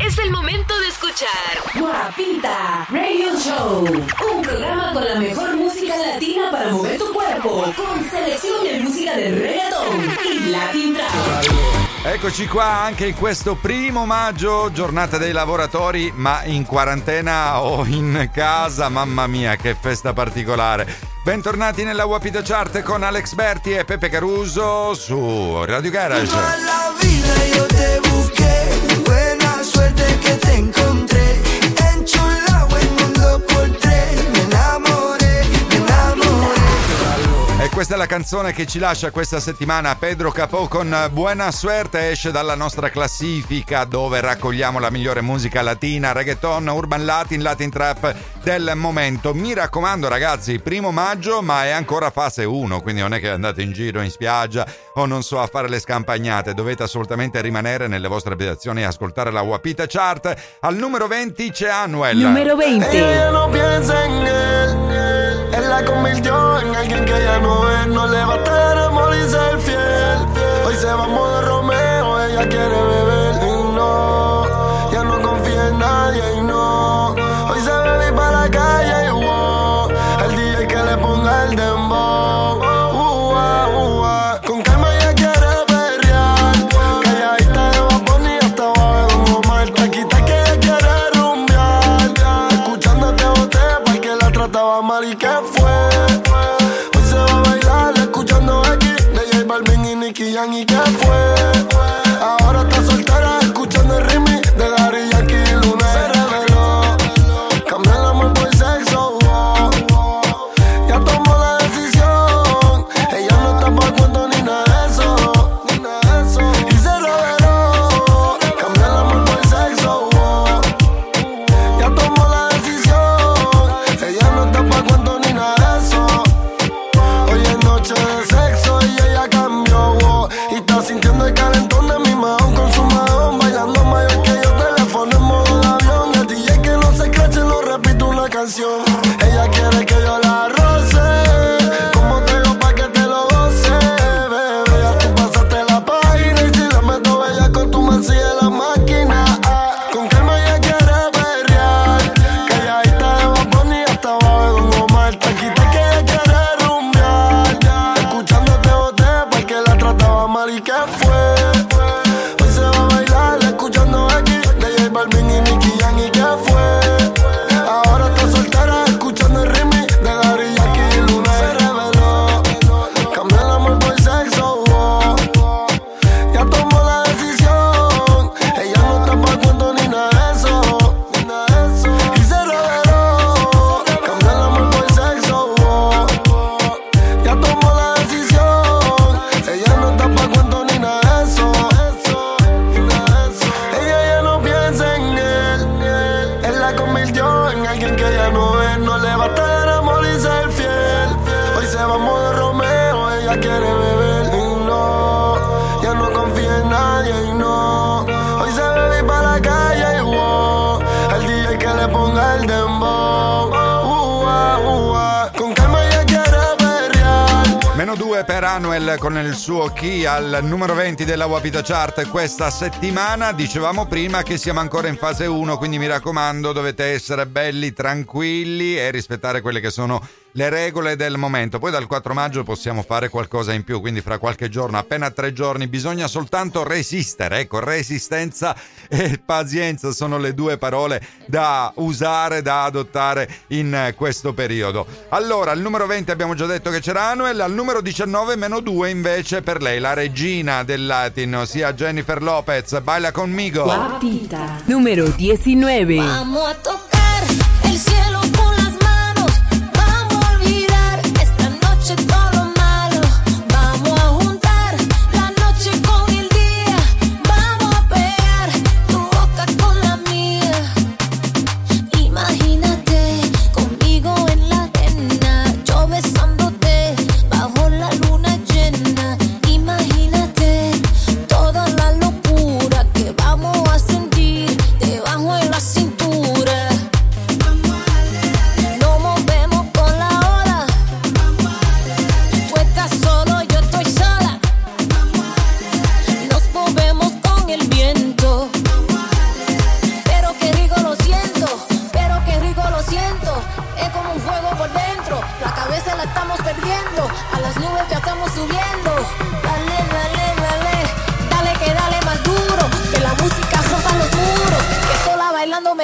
es el momento de escuchar Guapita Radio Show, un programa con la mejor música latina para mover tu cuerpo, con selección de música de reggaeton y latin trap. Eccoci qua anche in questo primo maggio, giornata dei lavoratori, ma in quarantena o in casa, mamma mia che festa particolare. Bentornati nella Wapita Chart con Alex Berti e Pepe Caruso su Radio Garage. Que te encontré. Questa è la canzone che ci lascia questa settimana Pedro Capò con Buona Suerte esce dalla nostra classifica dove raccogliamo la migliore musica latina, reggaeton, urban latin, latin trap del momento. Mi raccomando ragazzi, primo maggio ma è ancora fase 1, quindi non è che andate in giro in spiaggia o non so a fare le scampagnate, dovete assolutamente rimanere nelle vostre abitazioni e ascoltare la Wapita Chart. Al numero 20 c'è Anuel. Numero 20. Él, la convirtió en alguien que ya no es. No le basta el amor y ser fiel. Hoy se va a modo Romeo, ella quiere beber y no, ya no confía en nadie y no. Hoy se bebe para la calle y wow, el DJ que le ponga el dembow. Fue. Quiere beber y no. Ya no confía en nadie y no. Hoy se bebe para la calle y wow. El DJ que le ponga el dembow. Uh, ah, uh, ah. Con calma ella quiere perrear. Meno 2 per Anuel con il suo key al numero 20 della Wapita Chart questa settimana. Dicevamo prima che siamo ancora in fase 1, quindi mi raccomando dovete essere belli, tranquilli e rispettare quelle che sono le regole del momento. Poi dal 4 maggio possiamo fare qualcosa in più, quindi fra qualche giorno, appena tre giorni, bisogna soltanto resistere. Ecco, resistenza e pazienza sono le due parole da usare, da adottare in questo periodo. Allora, al numero 20 abbiamo già detto che c'era Anuel, al numero 19 meno 2 invece per lei, la regina del latino, ossia Jennifer Lopez. Baila conmigo. Guapita. Número 19. Vamos a tocar el cielo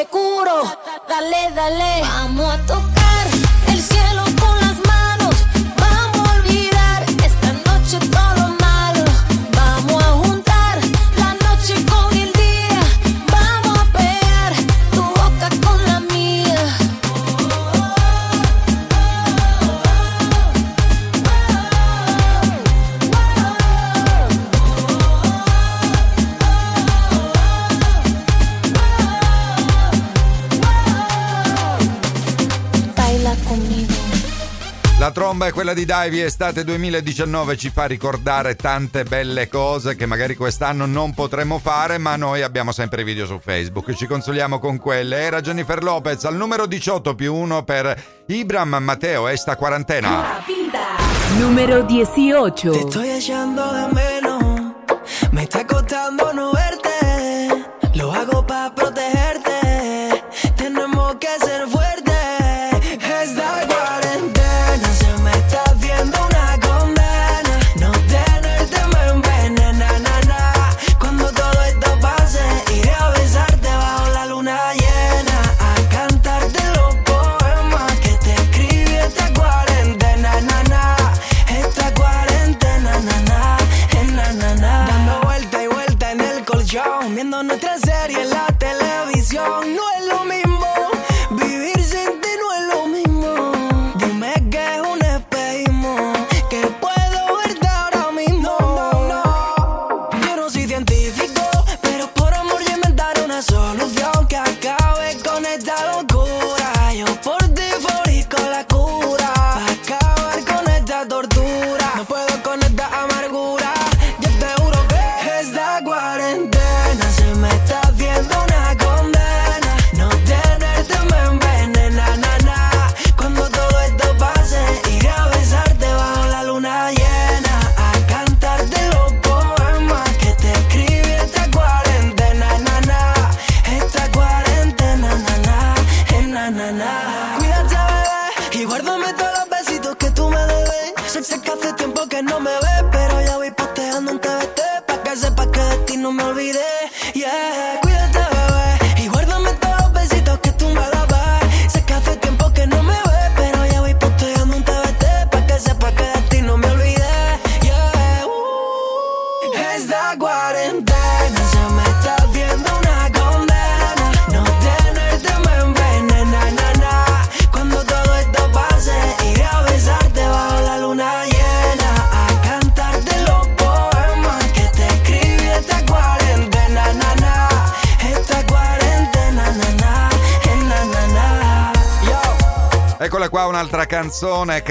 me curo. Dale, dale. Vamos a tocar quella di Divi, estate 2019 ci fa ricordare tante belle cose che magari quest'anno non potremo fare, ma noi abbiamo sempre i video su Facebook, ci consoliamo con quelle. Era Jennifer Lopez al numero 18 più 1 per Ibram Matteo, esta quarantena. Número 18. Te estoy echando de menos. Me está costando no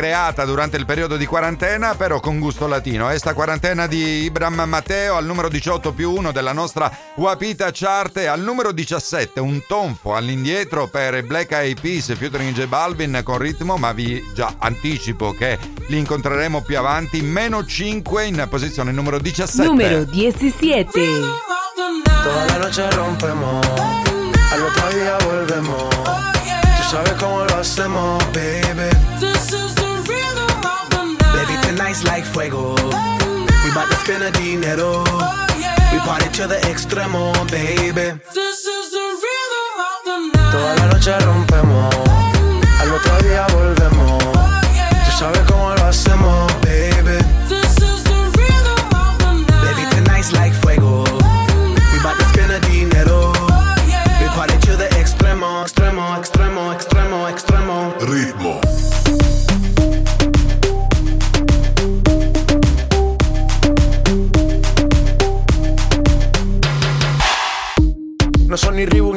creata durante il periodo di quarantena, però con gusto latino. Esta quarantena di Ibram Matteo al numero 18 più 1 della nostra Wapita Chart e al numero 17 un tonfo all'indietro per Black Eyed Peas featuring J Balvin con ritmo, ma vi già anticipo che li incontreremo più avanti. Meno 5 in posizione numero 17. Número 17. Toda la noche rompemos, al otro día volvemos. Tú sabes cómo lo hacemos, baby. Tonight's like fuego. We bout to spend a dinero. We party to the extremo, baby. Toda la noche rompemos, al otro día volvemos. Tú sabes cómo lo hacemos,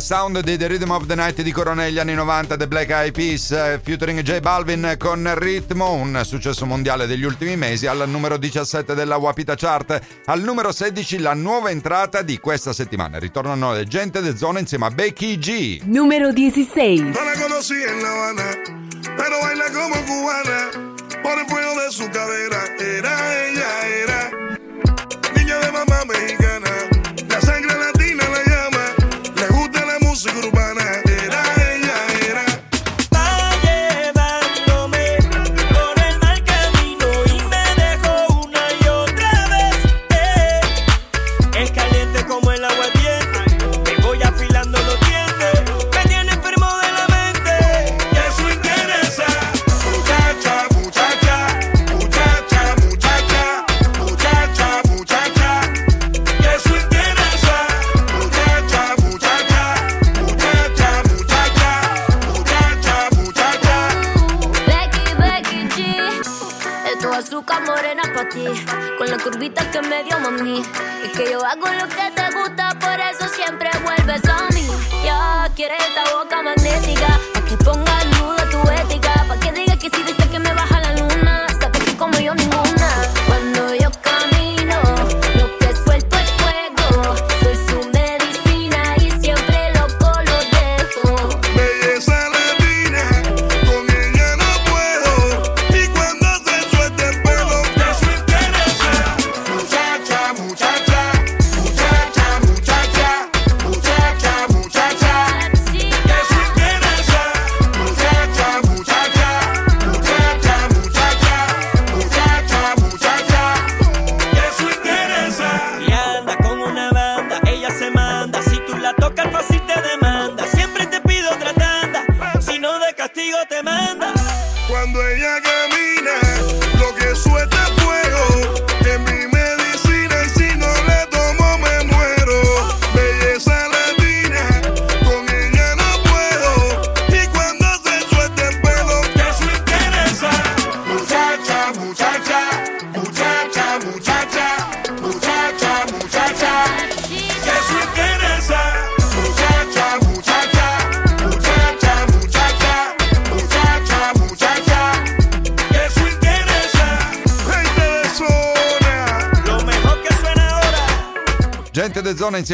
sound di The Rhythm of the Night di Corona anni 90, The Black Eyed Peas, eh, featuring J Balvin con Ritmo, un successo mondiale degli ultimi mesi, al numero 17 della Wapita Chart, al numero 16 la nuova entrata di questa settimana. Ritornano le gente del zona insieme a Becky G. Numero 16. Non la conosci in La Habana, pero baila come cubana, por el fuego de su cadera, era ella, era niña de mamma mexicana, la sangre latina. Seguro banal Curvita que me dio mami. Y que yo hago lo que te gusta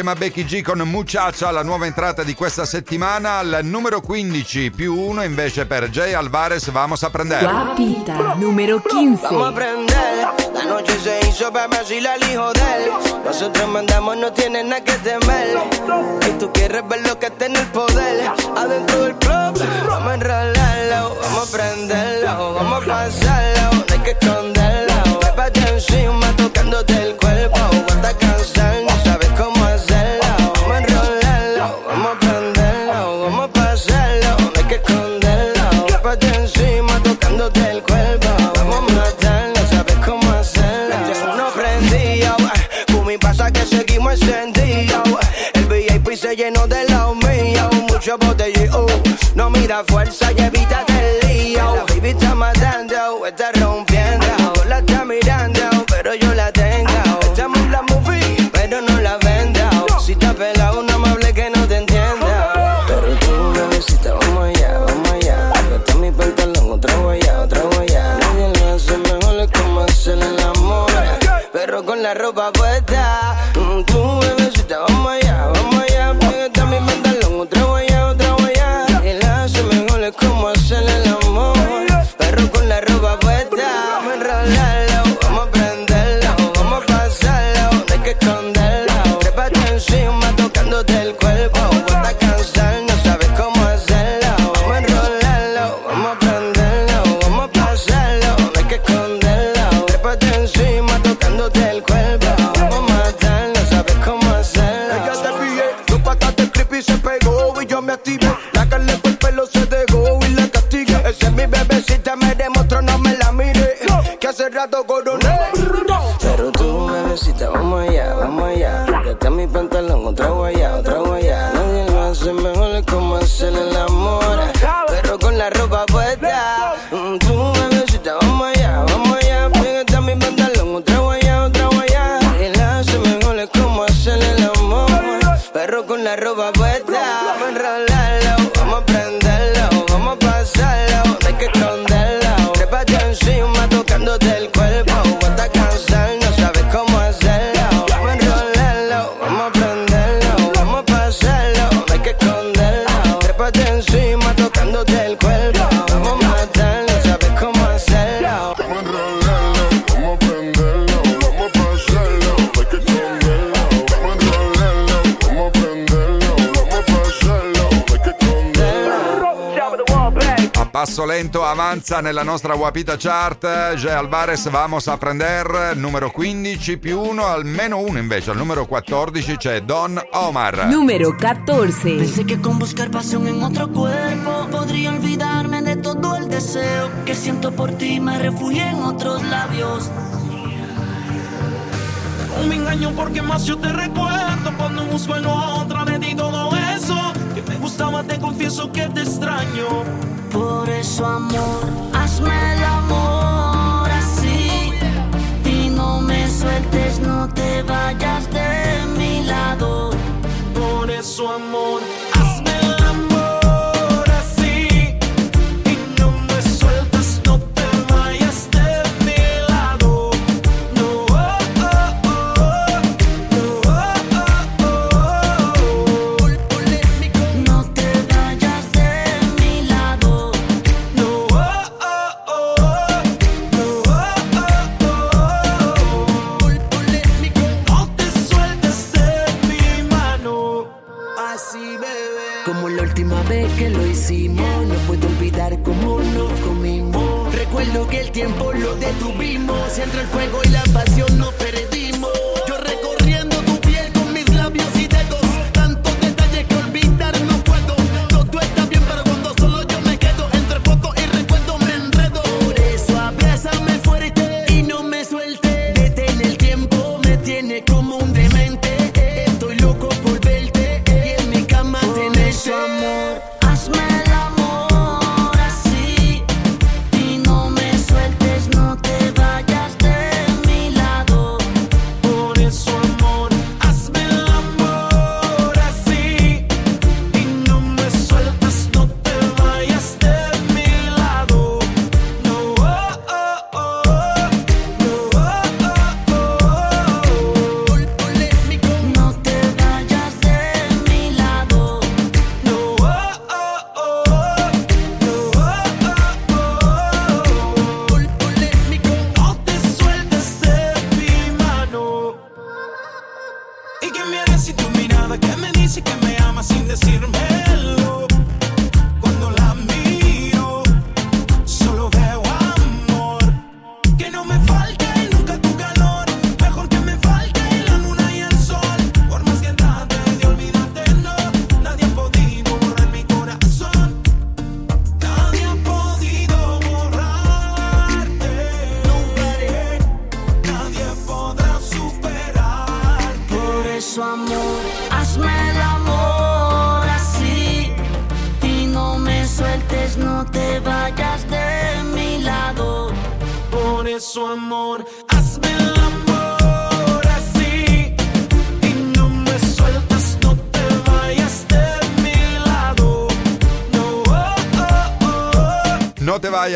insieme a Becky G con Muchacha, la nuova entrata di questa settimana, al numero 15 più 1 invece per Jay Alvarez, vamos a prendere. Guapita, numero 15. Vamos a prender, la noche se hizo para si la elijo de él. Nosotros mandamos, no tienes nada que temer. Y tú quieres ver lo que está en el poder. Adentro del club, vamos a enrolarlo, vamos a prenderlo, vamos a pasarlo, no hay que esconderlo. Vete encima tocándote el cuerpo, hasta cansarnos. mucho botellón. No mira fuerza y evítate el lío. La baby está matando, mi pantalón. avanza nella nostra guapita Chart. Jay Alvarez, vamos a prender numero 15 più 1, almeno uno invece. Al numero 14 c'è Don Omar. Numero 14. Pensé che con buscar pasión in otro cuerpo podría olvidarme di tutto il deseo che siento por ti. Me refugio in otros labios. Un engaño porque más yo te recuerdo cuando busco en otra de ti todo eso que me gustaba. Te confieso que te extraño. Por eso, amor, hazme el amor así. Y no me sueltes, no te vayas de mi lado. Por eso, amor.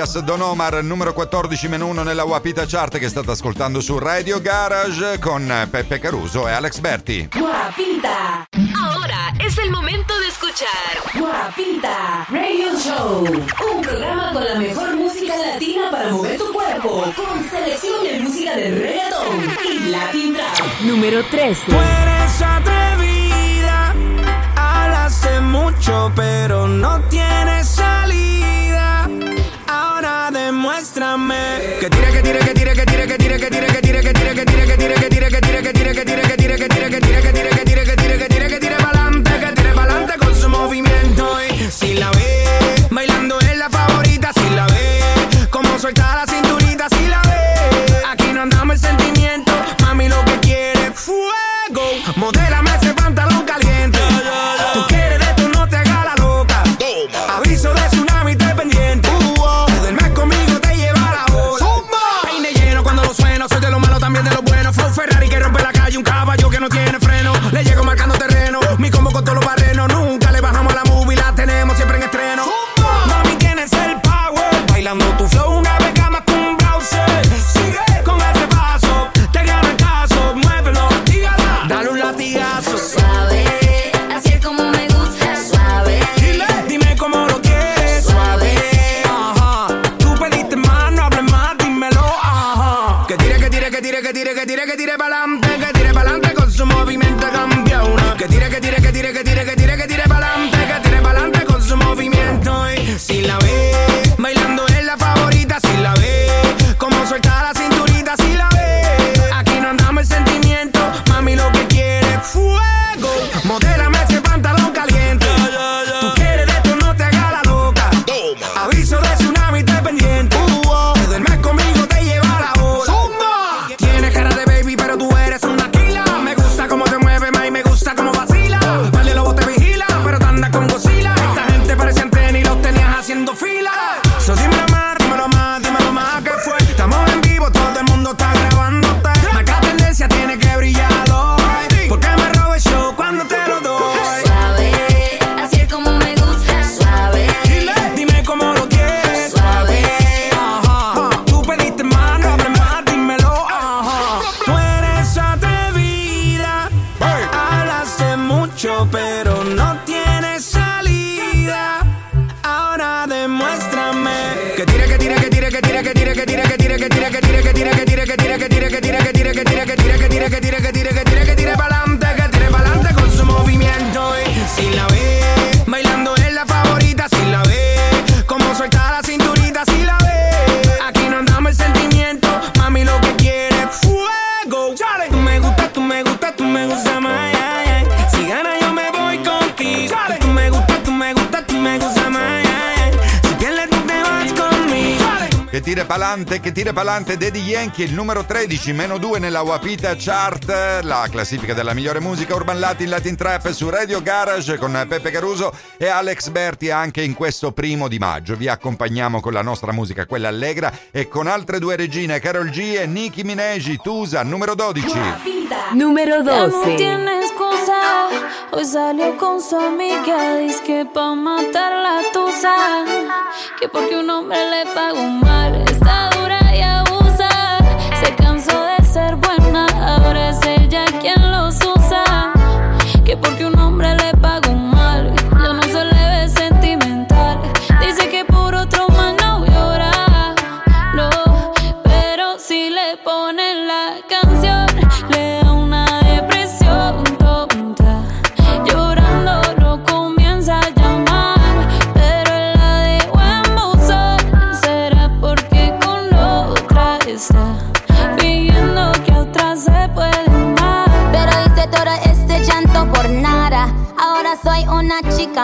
Lucas Don Omar, numero 14 meno 1 nella Wapita Chart che state ascoltando su Radio Garage con Peppe Caruso e Alex Berti. Guapita! Ora è il momento di escuchar Guapita Radio Show, un programma con la mejor música latina per mover tu cuerpo, con selezione di música de reggaeton e latin trap. Número 13. Tú eres atrevida, hablaste mucho, pero no tienes salida muéstrame. Que tire, que tire, que tire, que tire, que tire, que tire, que tire, que tire, que tire, que tire, que tire, que tire, que tire, que tire, mucho, pero Palante che tira Palante, Daddy Yankee, il numero 13, meno 2 nella Wapita Chart, la classifica della migliore musica Urban Latin Latin Trap su Radio Garage con Peppe Caruso e Alex Berti anche in questo primo di maggio. Vi accompagniamo con la nostra musica, quella allegra, e con altre due regine, Carol G e Nicki Minaj, Tusa, numero 12. Wapita. Número 12. tiene excusa. Hoy salió con su amiga. Dice que pa' matar la tusa. Que porque un hombre le pagó mal. Está dura y abusa. Se cansó de ser buena. Ahora es ella quien los usa. Que porque un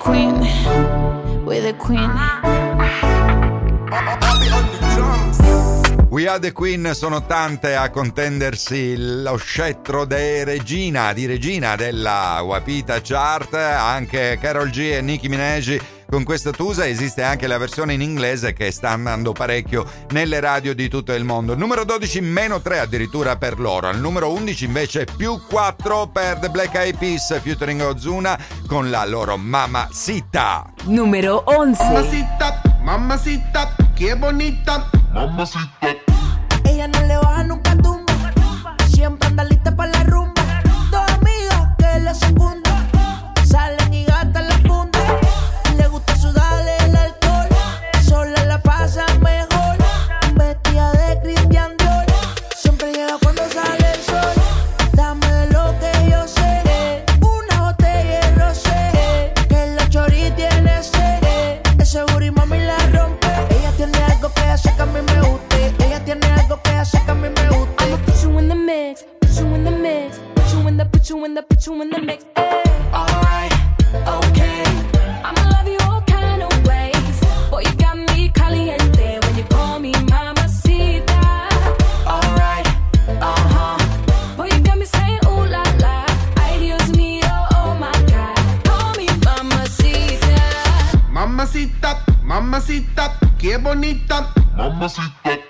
Queen. We're the queen. We Are The Queen sono tante a contendersi lo scettro de regina, di regina della Wapita Chart, anche Carol G e Nicki Minaj con questa tusa esiste anche la versione in inglese che sta andando parecchio nelle radio di tutto il mondo. Numero 12 meno 3 addirittura per loro, al numero 11 invece più 4 per The Black Eyed Peas featuring Ozuna con la loro Mama Sita. Numero 11. Mamacita, mamacita, qué bonita. Ella no le baja put you in the mix. Alright, okay. I'ma love you all kind of ways. Boy, you got me caliente when you call me mamacita. Alright, uh huh. Boy, you got me saying ooh la la. Ay, Dios mío, oh my God. Call me mamacita. Mamacita, mamacita, qué bonita. Dame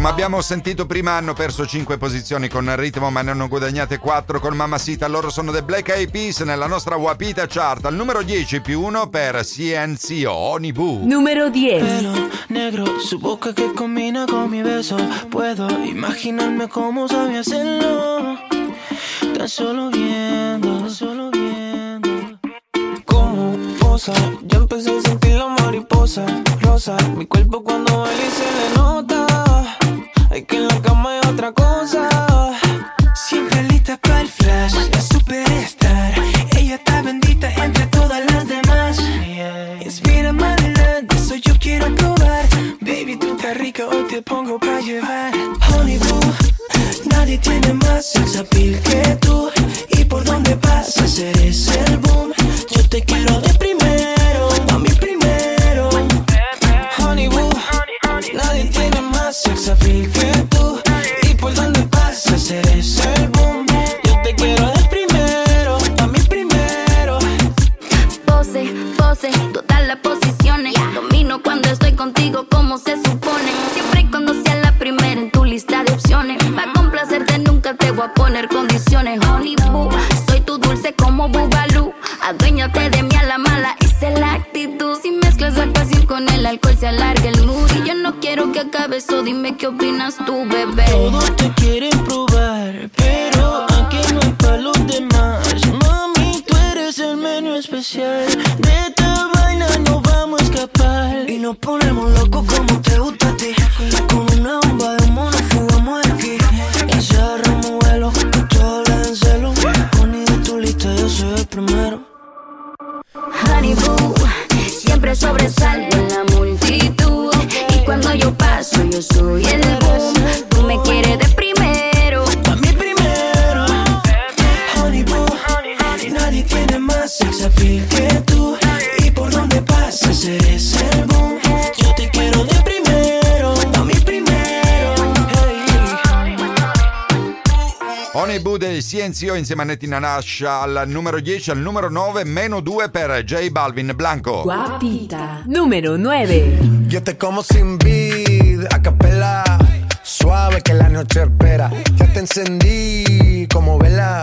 Come abbiamo sentito prima hanno perso 5 posizioni con ritmo ma ne hanno guadagnate 4 con Mamacita. Loro sono The Black Eyed Peas nella nostra Wapita Chart. Al numero 10 più 1 per CNCO Onibu. Número 10. Pelo negro, su boca que combina con mi beso. Puedo imaginarme cómo sabe hacerlo. Tan solo viendo, tan solo viendo. Como posa, ya empecé a sentir la mariposa rosa. Mi cuerpo cuando baila y se le nota. Hay que en la cama hay otra cosa. Siempre lista para el flash, la superstar. Ella está bendita entre todas las demás. Inspira adelante, eso yo quiero probar. Baby, tú estás rica, hoy te pongo pa' llevar. Honey boo, nadie tiene más sex que tú. Y por donde pasas eres el boom. Voy a poner condiciones. Honey boo, soy tu dulce como Bubalú. Aduéñate de mí a la mala, esa es la actitud. Si mezclas la pasión con el alcohol se alarga el mood. Y yo no quiero que acabe eso, dime qué opinas tú, bebé. Todos te quieren probar, pero aquí no hay pa' los demás. Mami, tú eres el menú especial. De esta vaina no vamos a escapar. Y nos ponemos del Cienzio insieme a Nettina Nash al numero 10, al numero 9, meno 2 per J Balvin Blanco. Guapita. Número 9. Yo te como sin vid, a capela. Suave que la noche espera. Ya te encendí como vela.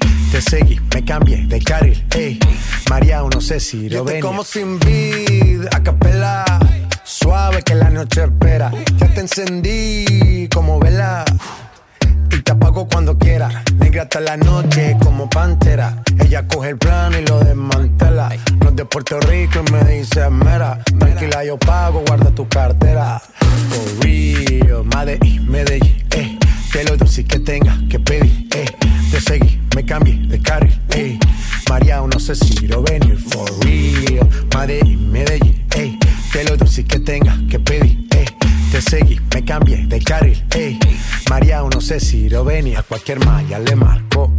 Te seguí, me cambié de carril, eh. María, no sé si lo venir. como sin vid, a capela. Suave que la noche espera. Ya te encendí como vela. Y te apago cuando quiera. Negra hasta la noche como pantera. Ella coge el plano y lo desmantela. No es de Puerto Rico y me dice mera. Tranquila, yo pago, guarda tu cartera. For real, Medellín, Medellín, eh. Que lo dulce que tenga que pedir, eh. Te seguí, me cambié de carril, eh. María, no sé si lo venir. For real, Medellín, Medellín, eh. Que lo dulce que tenga que pedir, eh. Te seguí, me cambié de carril, ey. María, no sé si lo venía. A cualquier malla le marco.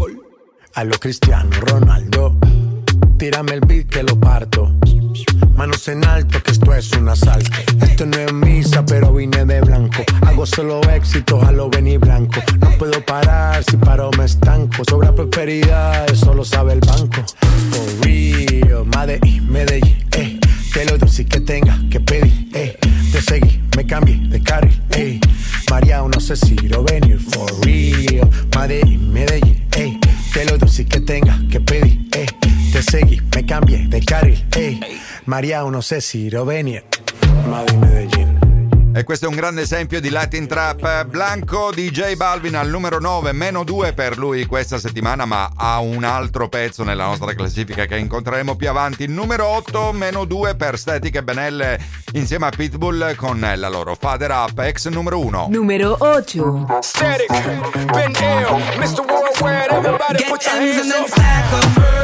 A lo Cristiano Ronaldo. Tírame el beat que lo parto. Manos en alto, que esto es un asalto. Esto no es misa, pero vine de blanco. Hago solo éxitos a lo venir blanco. No puedo parar, si paro me estanco. Sobra prosperidad, eso lo sabe el banco. For real, Medellín, Medellín, eh. Que lo dulce que tenga que pedir, eh. Te seguí, me cambié de carril, eh. María, no sé si lo venir, for real. Medellín, Medellín, eh. Que lo dulce que tenga que pedir, eh. Te seguí, me cambié de carril, eh. María, no sé si lo venir. Madrid, Medellín. E questo è un grande esempio di Latin Trap. Blanco DJ Balvin al numero 9, meno 2 per lui questa settimana, ma ha un altro pezzo nella nostra classifica che incontreremo più avanti. Numero 8, meno 2 per Static e Benelle insieme a Pitbull con la loro Father Up, ex numero 1. Número 8. Static, Ben Ill, Mr. Worldwide, everybody Get put your hands up.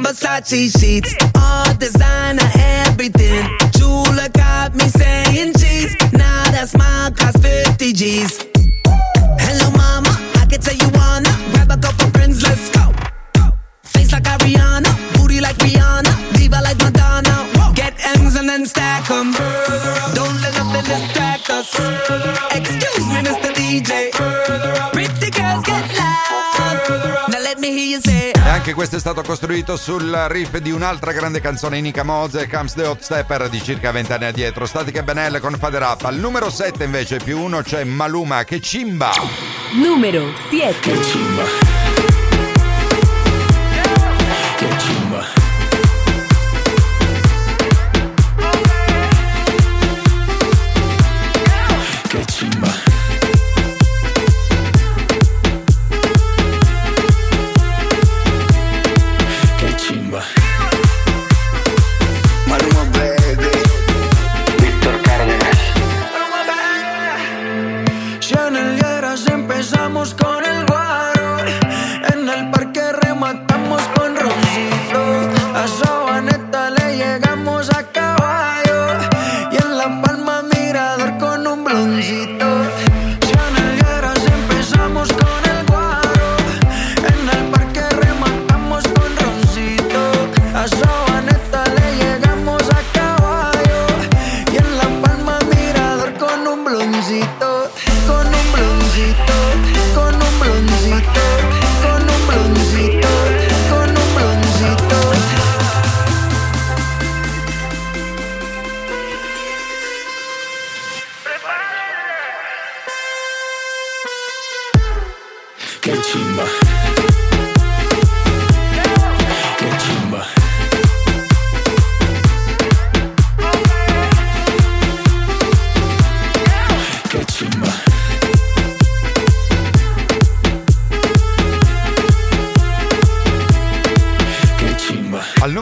On Versace sheets. All designer, everything. Chula got me saying cheese. Now that smile costs 50 G's. Anche questo è stato costruito sul riff di un'altra grande canzone Inica Moze, Comes the Hot Stepper di circa vent'anni addietro. Statica e Benelle con Father Up. Al numero 7 invece più uno c'è Maluma che cimba. Numero 7. Che bloncito. Con un bloncito. Con un bloncito.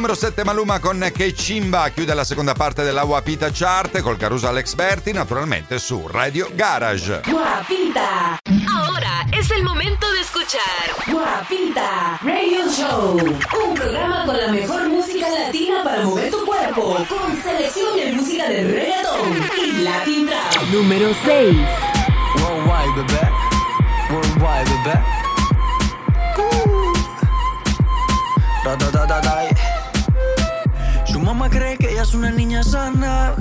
Numero 7 Maluma con Che Cimba chiude la seconda parte della Wapita Chart col Caruso Alex Berti naturalmente su Radio Garage. Guapita. Ahora es el momento de escuchar Guapita Radio Show. Un programa con la mejor música latina para mover tu cuerpo. Con selección de música de reggaeton y Latin Trap. Número 6. Worldwide, bebé. Worldwide, bebé. Da, da, da, da, da. Cree que ella es una niña sana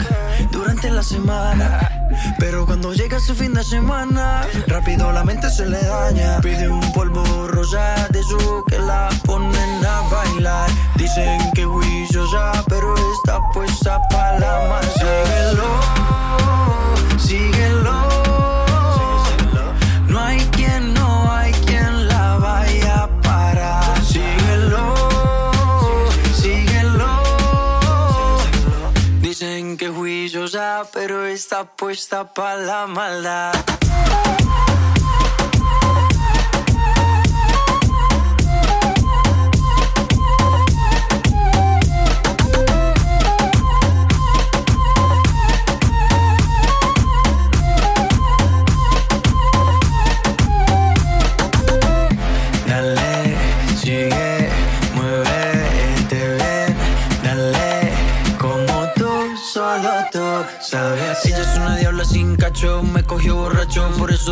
durante la semana. Pero cuando llega ese fin de semana, rápido la mente se le daña. Pide un polvo rosa de su que la ponen a bailar. Dicen que juiciosa, pero está puesta para la masa. Dicen que juiciosa, pero está puesta para la maldad.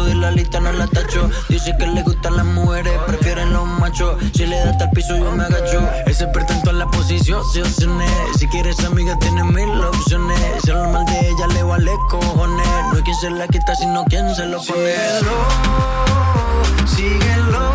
De la lista no la tacho. Dice que le gustan las mujeres, prefieren los machos. Si le da hasta el piso, yo me agacho. Es experta en todas las posiciones. Si quieres amiga, tiene mil opciones. Si habla mal de ella, le vale cojones. No hay quien se la quita, sino quien se lo pone. Síguelo, no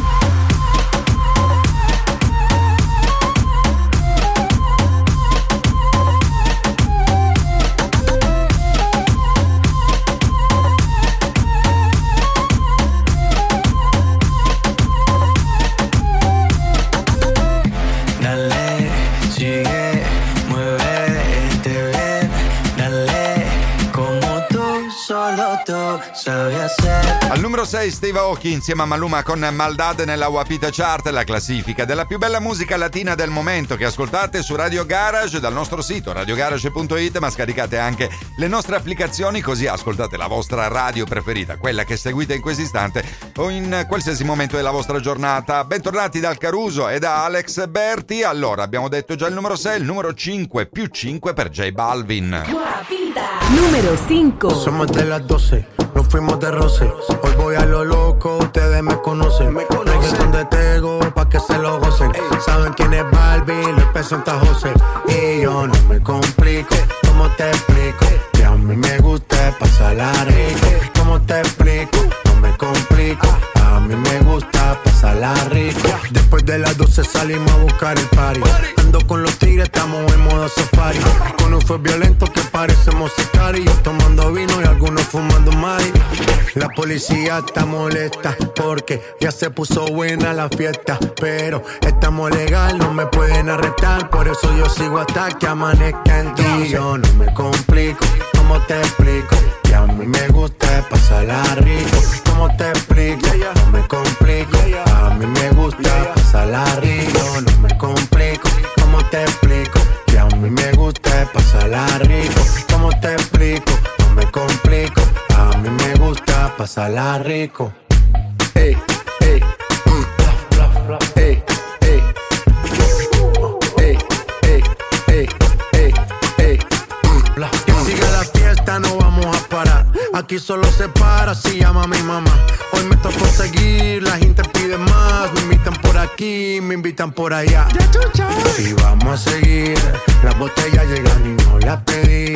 Al numero 6 Steve Aoki insieme a Maluma con Maldade nella Wapita Chart, la classifica della più bella musica latina del momento che ascoltate su Radio Garage dal nostro sito radiogarage.it ma scaricate anche le nostre applicazioni così ascoltate la vostra radio preferita, quella che seguite in questo istante o in qualsiasi momento della vostra giornata. Bentornati dal Caruso e da Alex Berti. Allora, abbiamo detto già il numero 6, il numero 5 più 5 per J Balvin. Número 5. Somos de las 12, nos fuimos de roce. Hoy voy a lo loco, ustedes me conocen. Me Reggaeton de Tego, pa' que se lo gocen. Saben quién es Barbie, les presenta José. Y yo no me complico, ¿cómo te explico? Que a mí me gusta pasarla rico. ¿Cómo te explico? No me complico. A mí me gusta pasarla rico. Después de las 12 salimos a buscar el party. Ando con los tigres, estamos en modo safari. Con un fue violento que parecemos sicarios. Tomando vino y algunos fumando mari. La policía está molesta porque ya se puso buena la fiesta. Pero estamos legal, no me pueden arrestar. Por eso yo sigo hasta que amanezca en ti. Yo no me complico, ¿cómo te explico? Que a mí me gusta pasarla rico. ¿Cómo te explico? No me complico. A mí me gusta pasarla rico. No me complico. ¿Cómo te explico? Que a mí me gusta pasarla rico. ¿Cómo te explico? No me complico. A mí me gusta pasarla rico. Ey, Aquí solo se para si llama mi mamá. Hoy me tocó seguir, la gente pide más. Me invitan por aquí, me invitan por allá. Y vamos a seguir. Las botellas llegan y no las pedí.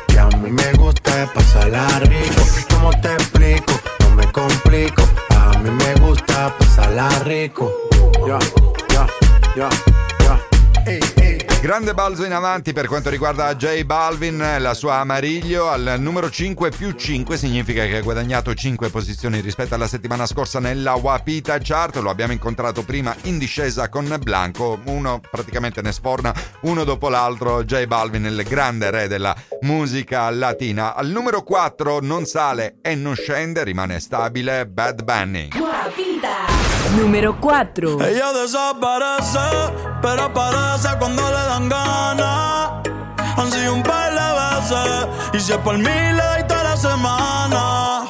Que a mí me gusta pasarla rico. ¿Cómo te explico? No me complico. A mí me gusta pasarla rico. Ya, ya, ya, ya. Ey, ey. Grande balzo in avanti per quanto riguarda J Balvin, la sua Amariglio al numero 5 più 5 significa che ha guadagnato 5 posizioni rispetto alla settimana scorsa nella Wapita Chart, lo abbiamo incontrato prima in discesa con Blanco, uno praticamente ne sforna uno dopo l'altro, J Balvin il grande re della musica latina. Al numero 4 non sale e non scende, rimane stabile Bad Bunny. Número 4. Ella desaparece, pero aparece cuando le dan ganas. Han sido un par de veces, y si es por mí le doy toda la semana.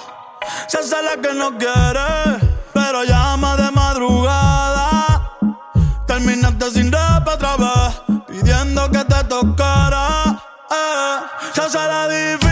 Se hace la que no quiere, pero llama de madrugada. Terminaste sin rap otra vez, pidiendo que te tocara. Eh, se hace la difícil,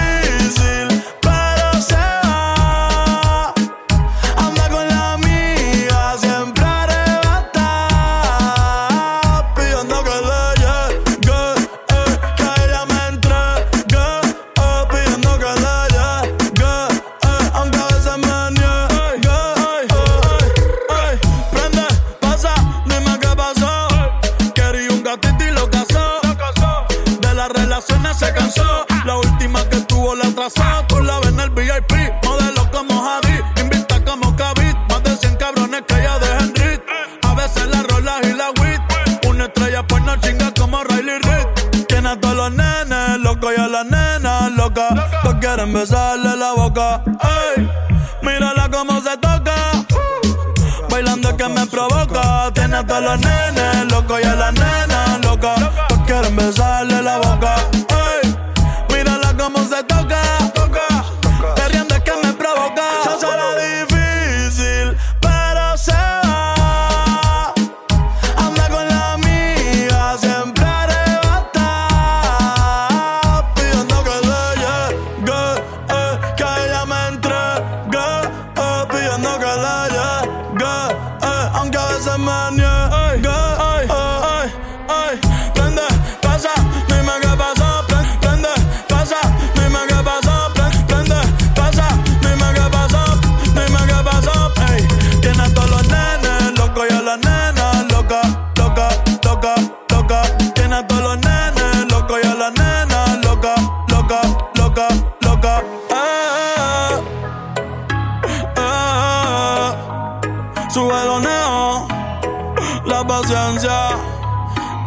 la paciencia.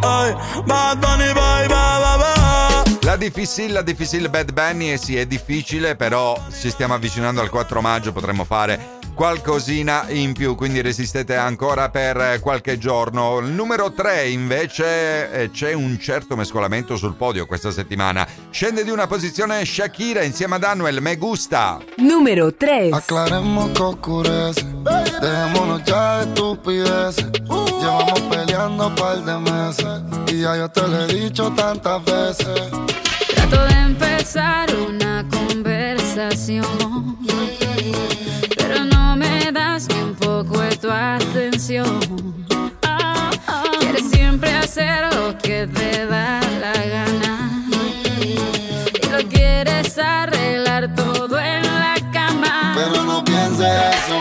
Ay, Bad Bunny, bye, bye, bye, bye. La difficile, la difficile Bad Bunny, e sì, è difficile, però ci stiamo avvicinando al 4 maggio, potremmo fare qualcosina in più, quindi resistete ancora per eh, qualche giorno. Il numero 3 invece eh, c'è un certo mescolamento sul podio questa settimana. Scende di una posizione Shakira insieme ad Anuel, Me Gusta. Numero 3. Aclaremos que oscurece. Dejémonos ya de estupideces. Llevamos peleando un par de meses. Y ya yo te lo he dicho tantas veces. Trato de empezar una conversación, pero no me das ni un poco de tu atención. Quieres siempre hacer lo que te da la gana y lo quieres arreglar todo en la cama. Pero no pienses eso,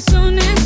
soon as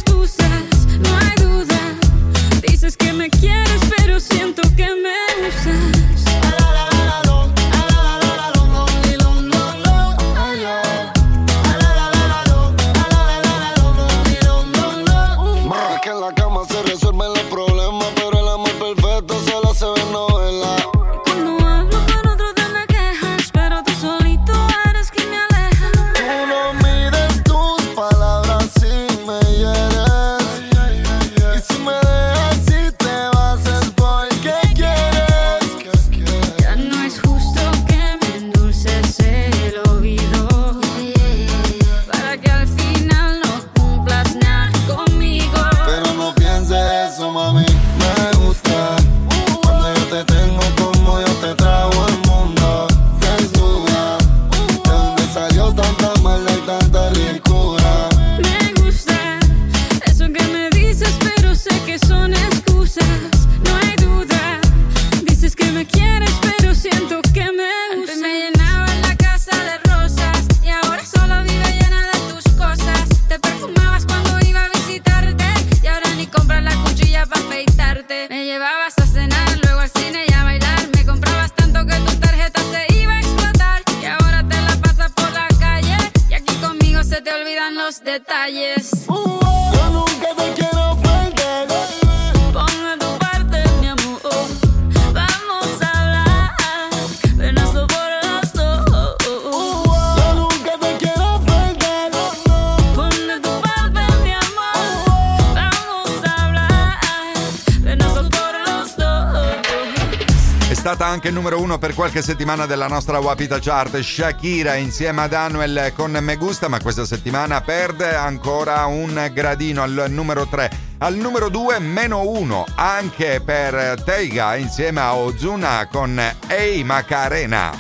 qualche settimana della nostra Wapita Chart, Shakira insieme ad Anuel con Me Gusta, ma questa settimana perde ancora un gradino al numero 3. Al numero 2 meno 1 anche per Teiga insieme a Ozuna con Ehi Macarena.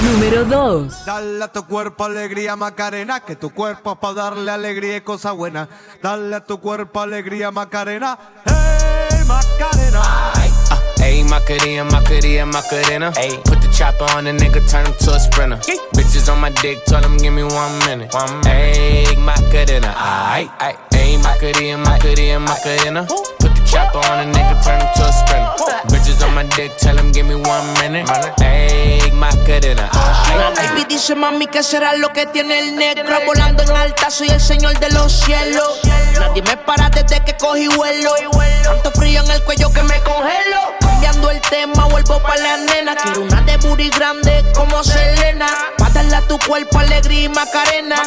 Número 2. Dale a tu cuerpo alegría Macarena, que tu cuerpo es para darle alegría y cosas buenas. Dale a tu cuerpo alegría Macarena, hey Macarena. Uh, ayy, Macarena, Macarena, Macarena. Ayy, put the chopper on the nigga, turn him to a sprinter. Bitches on my dick, tell him give me one minute. One Ayy, Macarena, aight. Ayy, Macarena, Macarena, Macarena. The chopper on a sprinter. Bitches on my dick, tell him give me one minute. Ayy, Macarena, La aight. baby dice mami que será lo que tiene el negro. Volando en alta soy el señor de los cielos. Nadie me para desde que cogí vuelo. Tanto frío en el cuello que me congelo. Cambiando el tema vuelvo pa' la nena. Quiero una de booty grande como Selena. Pa' a tu cuerpo alegría y macarena.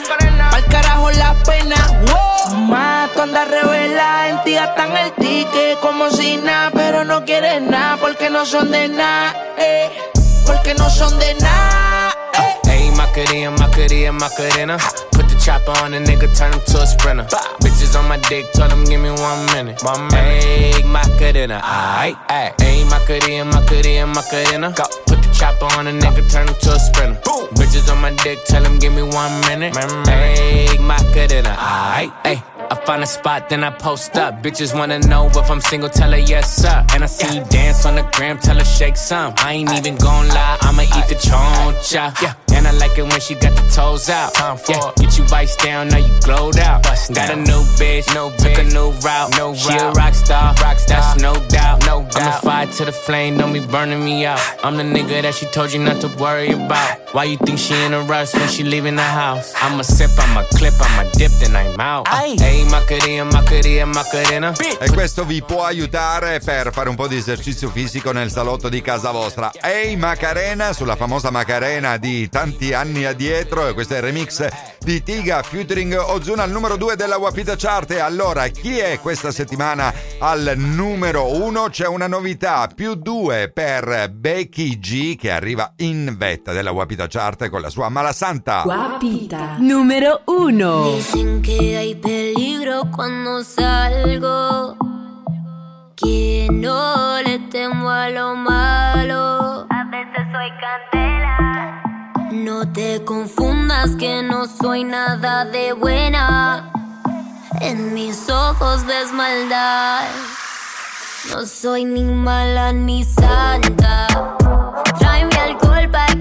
Pa'l carajo la pena. Wow. Mato anda revela en ti gastan el ticket como si nada Pero no quieres nada porque no son de nada eh. Porque no son de nada Ayy, Macarena, Macarena, Macarena. Put the chopper on the nigga, turn him to a sprinter. Bitches on my dick, tell him give me one minute. One minute. Ayy, Macarena, aight, aight. Ayy, Macarena, Macarena, Macarena. Go. Put the chopper on the nigga, turn him to a sprinter. Bitches on my dick, tell him give me one minute. Ayy, Macarena, aight, ayy. I find a spot, then I post up. Bitches wanna know if I'm single, tell her yes, sir. And I see you dance on the gram, tell her shake some. I ain't even gon' lie, I'ma eat the choncha. Yeah. And I like it when she got the toes out. time Yeah. Get you vice down, now you glowed out. Got a new bitch, no took a new route. No she a to the flame, don't be burning me out. I'm the nigga that she told you not to worry about. Why you think she in a rush when she leaving the house? I'ma sip, I'ma clip, I'ma dip, then I'm out. Hey, Macarena, Macarena, Macarena. E questo vi può aiutare per fare un po' di esercizio fisico nel salotto di casa vostra. Ehi Macarena, sulla famosa Macarena di tanti anni addietro, e questo è il remix di Tiga featuring Ozuna al numero 2 della Wapita Chart. E allora, chi è questa settimana al numero 1? C'è una novità, più 2 per Becky G che arriva in vetta della Wapita Chart con la sua Malasanta. Guapita. Número 1. Dicen que hay peligro cuando salgo. Que no le temo a lo malo. A veces soy candela. No te confundas que no soy nada de buena. En mis ojos ves maldad. No soy ni mala ni santa. Tráeme alcohol pa'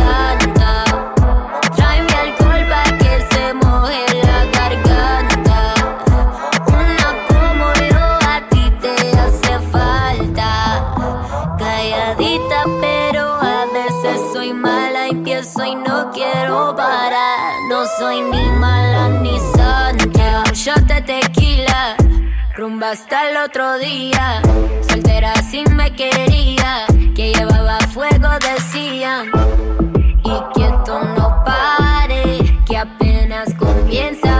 No soy ni mala ni santa. Un shot de tequila, rumba hasta el otro día. Soltera si me quería, que llevaba fuego decían. Y que esto no pare, que apenas comienza.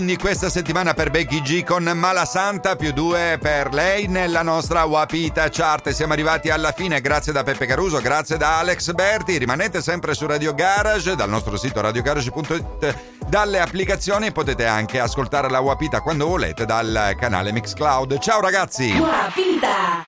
Quindi questa settimana per Becky G con Mala Santa più 2 per lei nella nostra Wapita Chart. Siamo arrivati alla fine, grazie da Peppe Caruso, grazie da Alex Berti. Rimanete sempre su Radio Garage, dal nostro sito radiogarage.it, dalle applicazioni potete anche ascoltare la Wapita quando volete dal canale Mixcloud. Ciao ragazzi! Guapita.